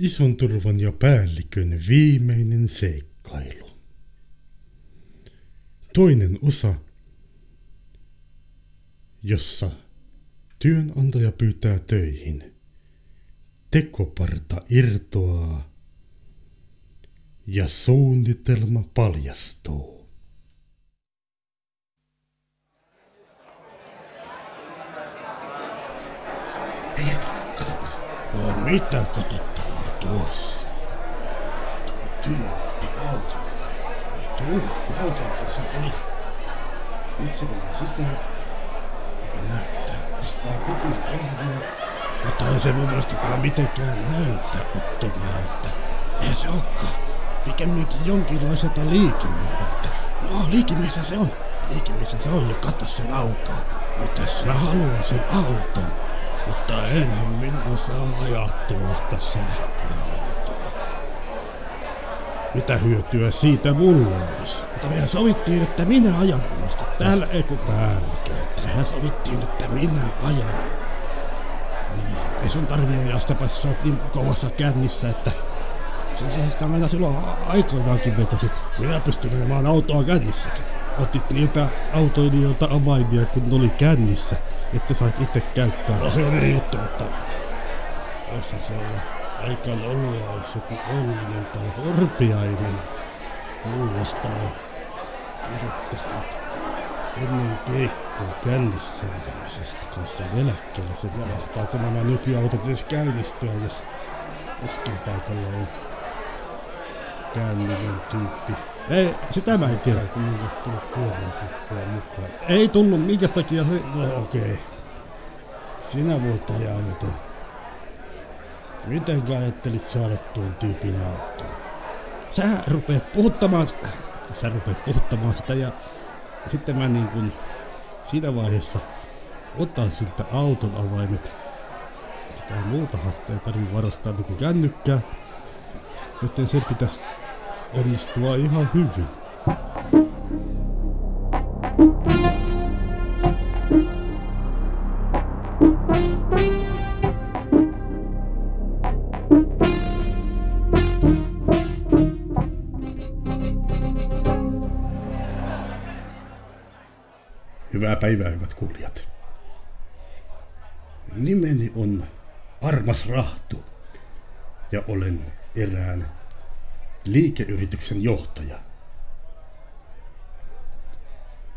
Ison turvan ja päällikön viimeinen seikkailu. Toinen osa, jossa työnantaja pyytää töihin. Tekoparta irtoaa ja suunnitelma paljastuu. Hei, katsopas. No mitä katsottavaa tuossa? Tuo tyyppi autolla. Tuuhko auton kanssa tuli? Nyt se menee sisään. Mikä näyttää? Ostaa kupin kahvia. Mutta ei se mun mielestä kyllä mitenkään näytä Ottomäeltä. Eihän se olekaan. Pikemminkin jonkinlaiselta liikimieheltä. Joo, liikimies se on. Liikimies se on ja katso sen autoa. Mitäs mä haluan sen auton? Enhän minä saa ajaa tuollaista sähköautoa. Mitä hyötyä siitä mulla olisi? Mutta mehän sovittiin, että minä ajan tuollaista. Täällä ei kun päälliköltä. Mehän sovittiin, että minä ajan. Niin, ei sun tarvii ajaa sitä paitsi sä oot niin kovassa kännissä, että se, sitä aina silloin aikoinaankin vetäsit. Minä pystyn ajamaan autoa kännissäkin. Otit niiltä autoilijoilta avaimia, kun ne oli kännissä, että sait itse käyttää. No se on eri juttu, mutta voisi se olla aika jos joku Ollinen tai Horpiainen muu vastaava kirjoittaisi nyt ennen keikkaa kännissä ajamisesta kanssa eläkkeelle. Sen johtaako nämä nykyautot edes käynnistyä, jos kuskin paikalla on känninen tyyppi. Ei, sitä mä en tiedä. Kun mulle tuli pyöränpuppua mukaan. Ei tullut, minkä takia se... No okei. Okay. Sinä voit ajaa, joten... Miten ajattelit saada tuon tyypin auton? Sä rupeat puhuttamaan... Sä rupeat puhuttamaan sitä ja... Sitten mä niin kun... Siinä vaiheessa otan siltä auton avaimet. Mitään muutahan sitä ei tarvi varastaa niin kännykkää. Joten sen pitäisi onnistua ihan hyvin. Hyvää päivää, hyvät kuulijat. Nimeni on Armas Rahtu ja olen erään liikeyrityksen johtaja.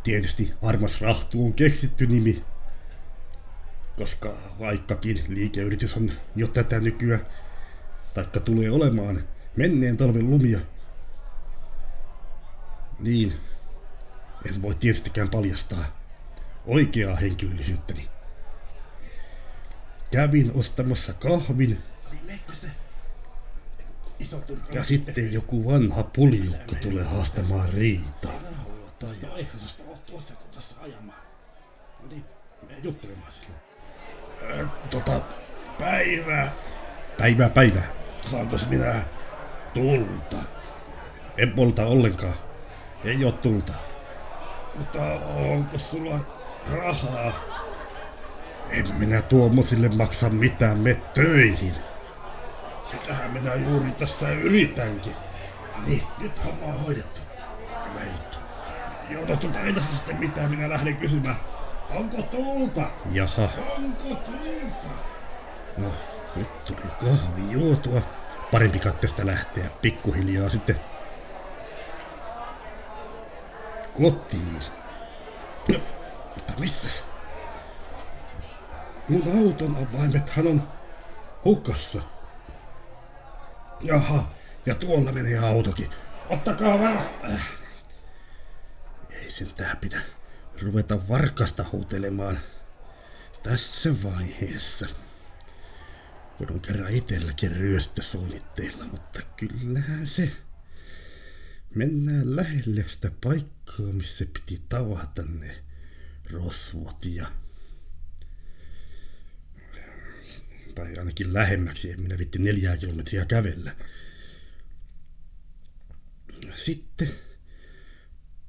Tietysti Armas Rahtu on keksitty nimi, koska vaikkakin liikeyritys on jo tätä nykyä, taikka tulee olemaan menneen talven lumia, niin en voi tietystikään paljastaa oikeaa henkilöllisyyttäni. Kävin ostamassa kahvin Niin se? Ja sitten joku vanha puljukko tulee haastamaan riitaa. No eihän se sitä ole tuossa kun tässä ajamaan. Niin, me juttelemaan sille. Ö, Tota, päivää. Päivää, päivää. Saanko minä tulta? En polta ollenkaan. Ei oo tulta. Mutta onko sulla rahaa? En minä tuommoisille maksa mitään, me töihin. Sitähän minä juuri tässä yritänkin. Niin, nyt homma on hoidettu. Hyvä juttu. Joo, no tuota, ei tässä sitten mitään, minä lähden kysymään. Onko tulta? Jaha, Onko tulta? no nyt tuli kahvi juotua. Parempi katteesta lähteä pikkuhiljaa sitten kotiin. No, mutta missäs? Mun auton avaimethan on hukassa. Jaha, ja tuolla menee autokin. Ottakaa varas... Äh, Ei sen tää pidä ruveta varkasta huutelemaan tässä vaiheessa. Kun on kerran itselläkin ryöstö suunnitteilla, mutta kyllähän se... Mennään lähelle sitä paikkaa, missä piti tavata ne rosvot ja... Tai ainakin lähemmäksi, en minä vitti neljää kilometriä kävellä. Sitten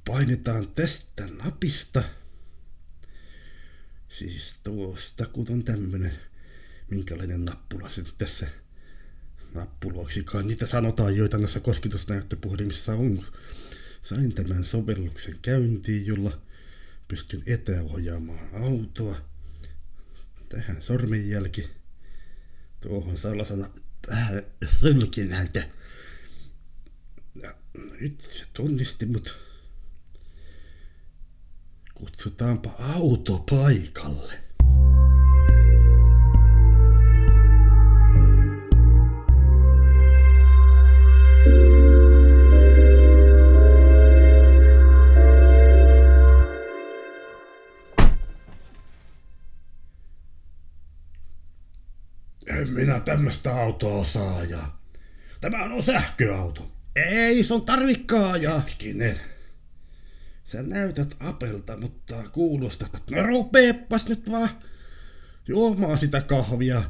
painetaan tästä napista. Siis tuosta, kun on tämmönen, minkälainen nappula se nyt tässä nappuloiksikaan niitä sanotaan, joita näissä kosketusnäyttöpuhelimissa on. Sain tämän sovelluksen käyntiin, jolla pystyn etäohjaamaan autoa. Tähän sormenjälki. Tuohon salasana tähän sylkinältä. Ja nyt se tunnisti mut. Kutsutaanpa auto paikalle. Tämmöstä autoa osaa ja... Tämä on sähköauto. Ei, se on tarvikkaaja. Hetkinen. Sä näytät apelta, mutta kuulostat. No rupeepas nyt vaan juomaan sitä kahvia.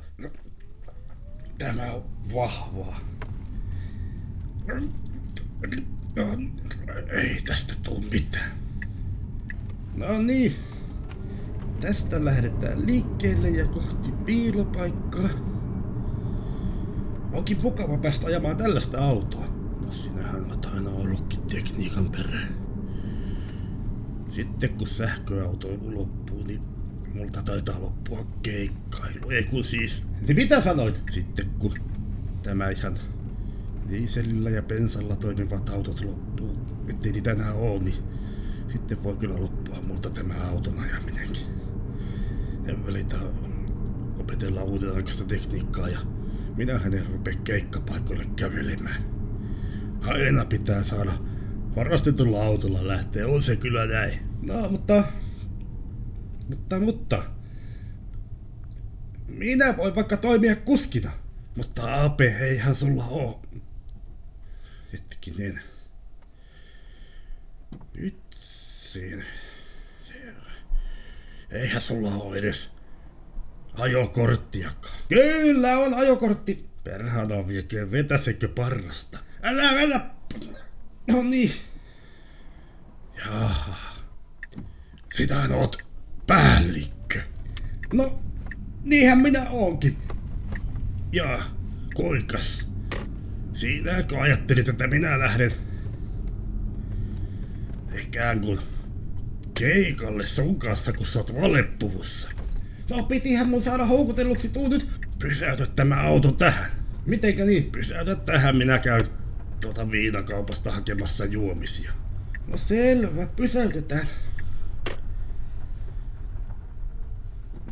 Tämä on vahvaa. Ei tästä tuu mitään. No niin. Tästä lähdetään liikkeelle ja kohti piilopaikkaa. Onkin mukava päästä ajamaan tällaista autoa. No sinähän oot aina ollutkin tekniikan perään. Sitten kun sähköautoilu loppuu, niin multa taitaa loppua keikkailu. Ei kun siis... Niin mitä sanoit? Sitten kun tämä ihan dieselillä ja bensalla toimivat autot loppuu, ettei niitä enää oo, niin sitten voi kyllä loppua multa tämä auton ajaminenkin. En välitä opetella uuden aikaista tekniikkaa ja minähän en rupea keikkapaikoille kävelemään. Aina pitää saada varastetulla autolla lähteä, on se kyllä näin. No, mutta... Mutta, mutta... Minä voin vaikka toimia kuskina. Mutta Ape, eihän sulla oo. Hetkinen. Nyt siinä. Eihän sulla oo edes ajokorttiakaan. Kyllä on ajokortti. Perhana viekö, vetäsekö parrasta? Älä vedä! No niin. Jaha. Sitähän oot päällikkö. No, niinhän minä oonkin. Ja kuinkas? Siinäkö ajattelit, että minä lähden ikään kuin keikalle sun kanssa, kun sä oot valeppuvussa? No pitihän mun saada houkutelluksi, tuu nyt. Pysäytä tämä auto tähän. Mitenkä niin? Pysäytä tähän, minä käyn tuolta viinakaupasta hakemassa juomisia. No selvä, pysäytetään.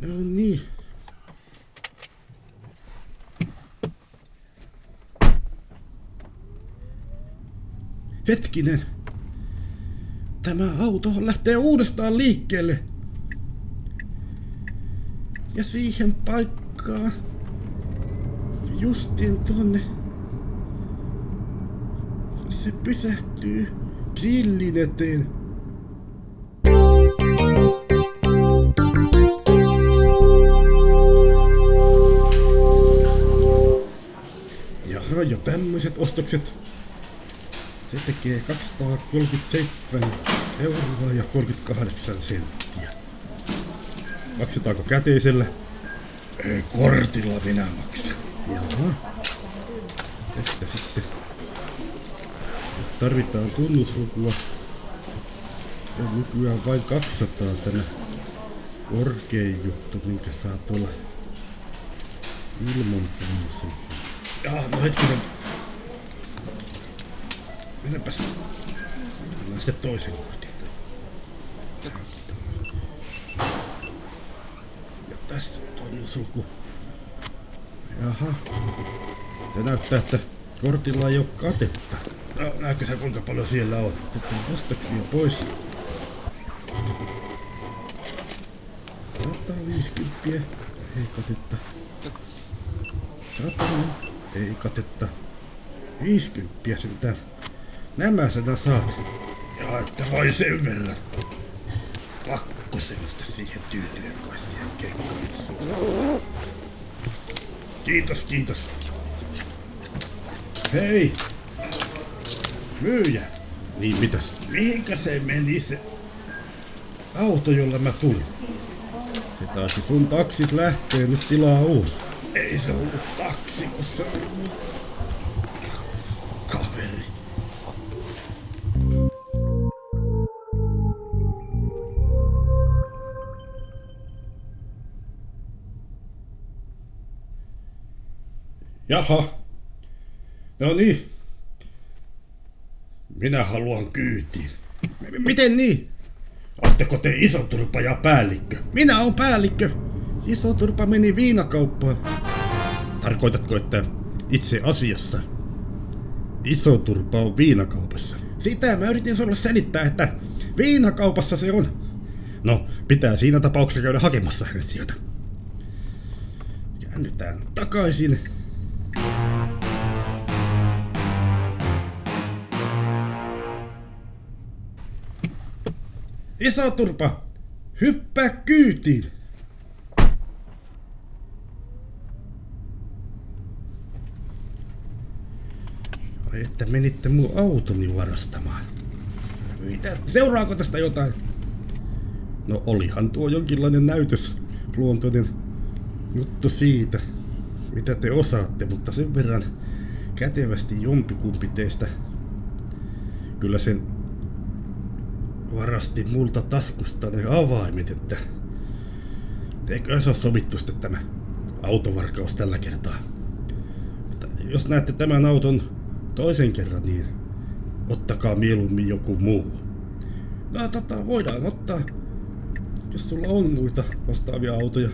No niin. Hetkinen. Tämä auto lähtee uudestaan liikkeelle. Ja siihen paikkaan. Justiin tonne. Se pysähtyy grillin eteen. Jaha, jo tämmöiset ostokset. Se tekee 237 euroa ja 38 senttiä. Maksetaanko käteisellä? Ei kortilla minä maksan. Jaha. Tästä sitten. Nyt tarvitaan tunnuslukua. Se on nykyään vain 200 tämä korkein juttu, minkä saa tuolla ilman tunnuslukua. Jaa, no hetkinen. Mennäpäs. Annan sitten toisen kortin. Ja tässä on tunnusluku. Jaha. Se näyttää, että kortilla ei ole katetta. No, näetkö sä kuinka paljon siellä on? Otetaan ostoksia pois. 150 ei katetta. Satanen ei katetta. 50 sentään. Nämä sä saat. Ja että vain sen verran. Pakko sitten siihen tyytyä kai siihen keikkaan. Kiitos, kiitos. Hei! Myyjä! Niin mitäs? Mihinkä se meni se? Auto, jolla mä tulin. Se taisi sun taksis lähtee nyt tilaa uusi. Ei se ollut taksi, kun se oli mun Jaha. No niin. Minä haluan kyytiin. M- miten niin? Oletteko te iso turpa ja päällikkö? Minä olen päällikkö. Iso turpa meni viinakauppaan. Tarkoitatko, että itse asiassa iso turpa on viinakaupassa? Sitä mä yritin sulle selittää, että viinakaupassa se on. No, pitää siinä tapauksessa käydä hakemassa hänet sieltä. Käännytään takaisin. Iso turpa, hyppää kyytiin. Ai että menitte mun autoni varastamaan. Mitä? Seuraako tästä jotain? No olihan tuo jonkinlainen näytös, luontoinen juttu siitä, mitä te osaatte, mutta sen verran kätevästi jompikumpi teistä kyllä sen varasti multa taskusta ne avaimet, että eikö se ole sovittu sitten tämä autovarkaus tällä kertaa. Mutta jos näette tämän auton toisen kerran, niin ottakaa mieluummin joku muu. No tota, voidaan ottaa. Jos sulla on muita vastaavia autoja.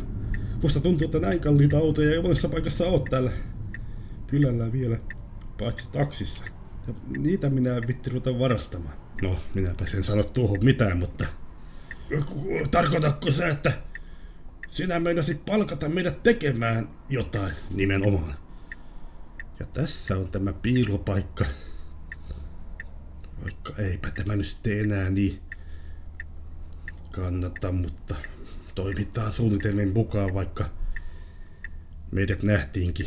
Musta tuntuu, että näin kalliita autoja ei monessa paikassa ole täällä kylällä vielä, paitsi taksissa. Ja niitä minä en vitti ruveta varastamaan. No, minäpä sen sano tuohon mitään, mutta Tarkoitatko sä, että sinä meinasit palkata meidät tekemään jotain? nimenomaan. Ja tässä on tämä piilopaikka. Vaikka eipä tämä nyt sitten enää niin kannata, mutta toimitaan suunnitelmien mukaan, vaikka meidät nähtiinkin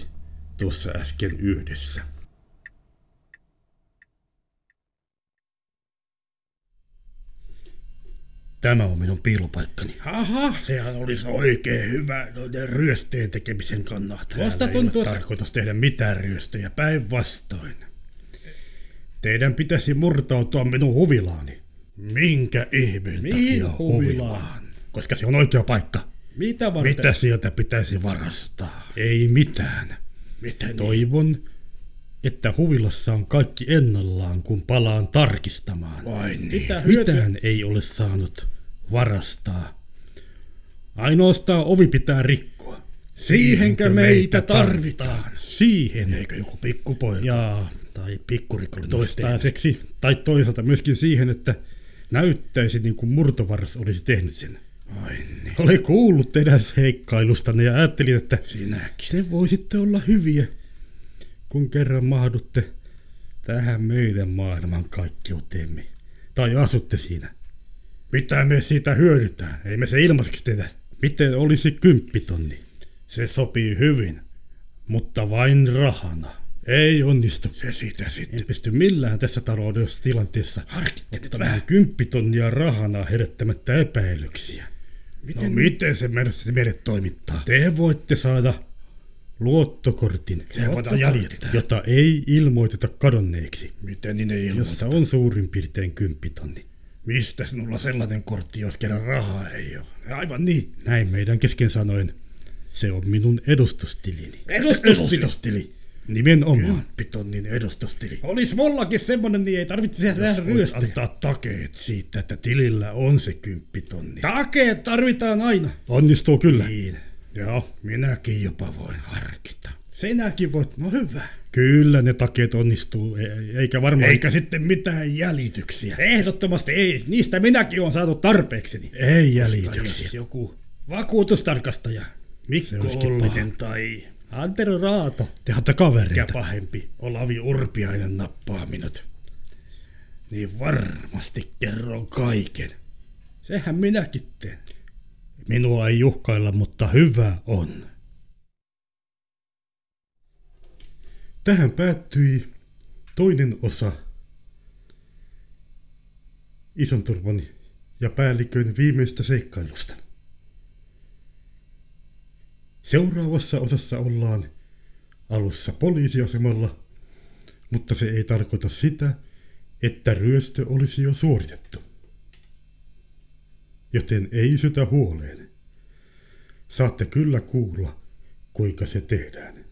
tuossa äsken yhdessä. Tämä on minun piilopaikkani. Aha, sehän olisi oikein hyvä noiden ryösteen tekemisen kannalta. Musta tuntuu, että... tarkoitus tehdä mitään ryöstöjä, päinvastoin. Teidän pitäisi murtautua minun huvilaani. Minkä ihmeen Mihin takia huvilaan? Koska se on oikea paikka. Mitä varten? Mitä sieltä pitäisi varastaa? Ei mitään. Miten Toivon, että huvilassa on kaikki ennallaan, kun palaan tarkistamaan. Vai niin? Mitä? Mitään ei ole saanut varastaa. Ainoastaan ovi pitää rikkoa. Siihenkö meitä tarvitaan? Siihen. Eikö joku pikkupoika? Jaa, tai pikkurikollinen toistaiseksi. Tai toisaalta myöskin siihen, että näyttäisi niin kuin murtovaras olisi tehnyt sen. Ai niin. Olen kuullut teidän seikkailustanne ja ajattelin, että Sinäkin. te voisitte olla hyviä, kun kerran mahdutte tähän meidän maailman kaikkeuteemme. Tai asutte siinä. Mitä me siitä hyödytään? Ei me se ilmaiseksi tehdä. Miten olisi kymppitonni? Se sopii hyvin, mutta vain rahana. Ei onnistu. Se siitä sitten. En pysty millään tässä taloudellisessa tilanteessa Harkitte nyt vähän. kymppitonnia rahana herättämättä epäilyksiä. Miten, no, miten se mennessä meidät toimittaa? Te voitte saada luottokortin, Se jäljittää. jota ei ilmoiteta kadonneeksi, Miten niin ei ilmoita? jossa on suurin piirtein kymppitonni. Mistä sinulla sellainen kortti, jos kerran rahaa ei ole? Aivan niin. Näin meidän kesken sanoen, se on minun edustustilini. Edustustili. Nimenomaan. Kymppitonnin edustustili. Olis mullakin semmonen, niin ei tarvitse Jos voit ryöstöjä. antaa takeet siitä, että tilillä on se kymppitonni. Takeet tarvitaan aina. Onnistuu kyllä. Niin. Joo, minäkin jopa voin harkita. Sinäkin voit, no hyvä. Kyllä ne takeet onnistuu, e- eikä varmaan... Eikä sitten mitään jäljityksiä. Ehdottomasti ei, niistä minäkin on saatu tarpeekseni. Ei Koska jäljityksiä. jos joku Vakuutustarkastaja. Mikko Ollinen tai Antero Raato. Te olette kavereita. mikä pahempi Olavi Urpiainen nappaa minut, niin varmasti kerron kaiken. Sehän minäkin teen. Minua ei uhkailla, mutta hyvä on. Tähän päättyi toinen osa ison turvan ja päällikön viimeistä seikkailusta. Seuraavassa osassa ollaan alussa poliisiasemalla, mutta se ei tarkoita sitä, että ryöstö olisi jo suoritettu. Joten ei sytä huoleen. Saatte kyllä kuulla, kuinka se tehdään.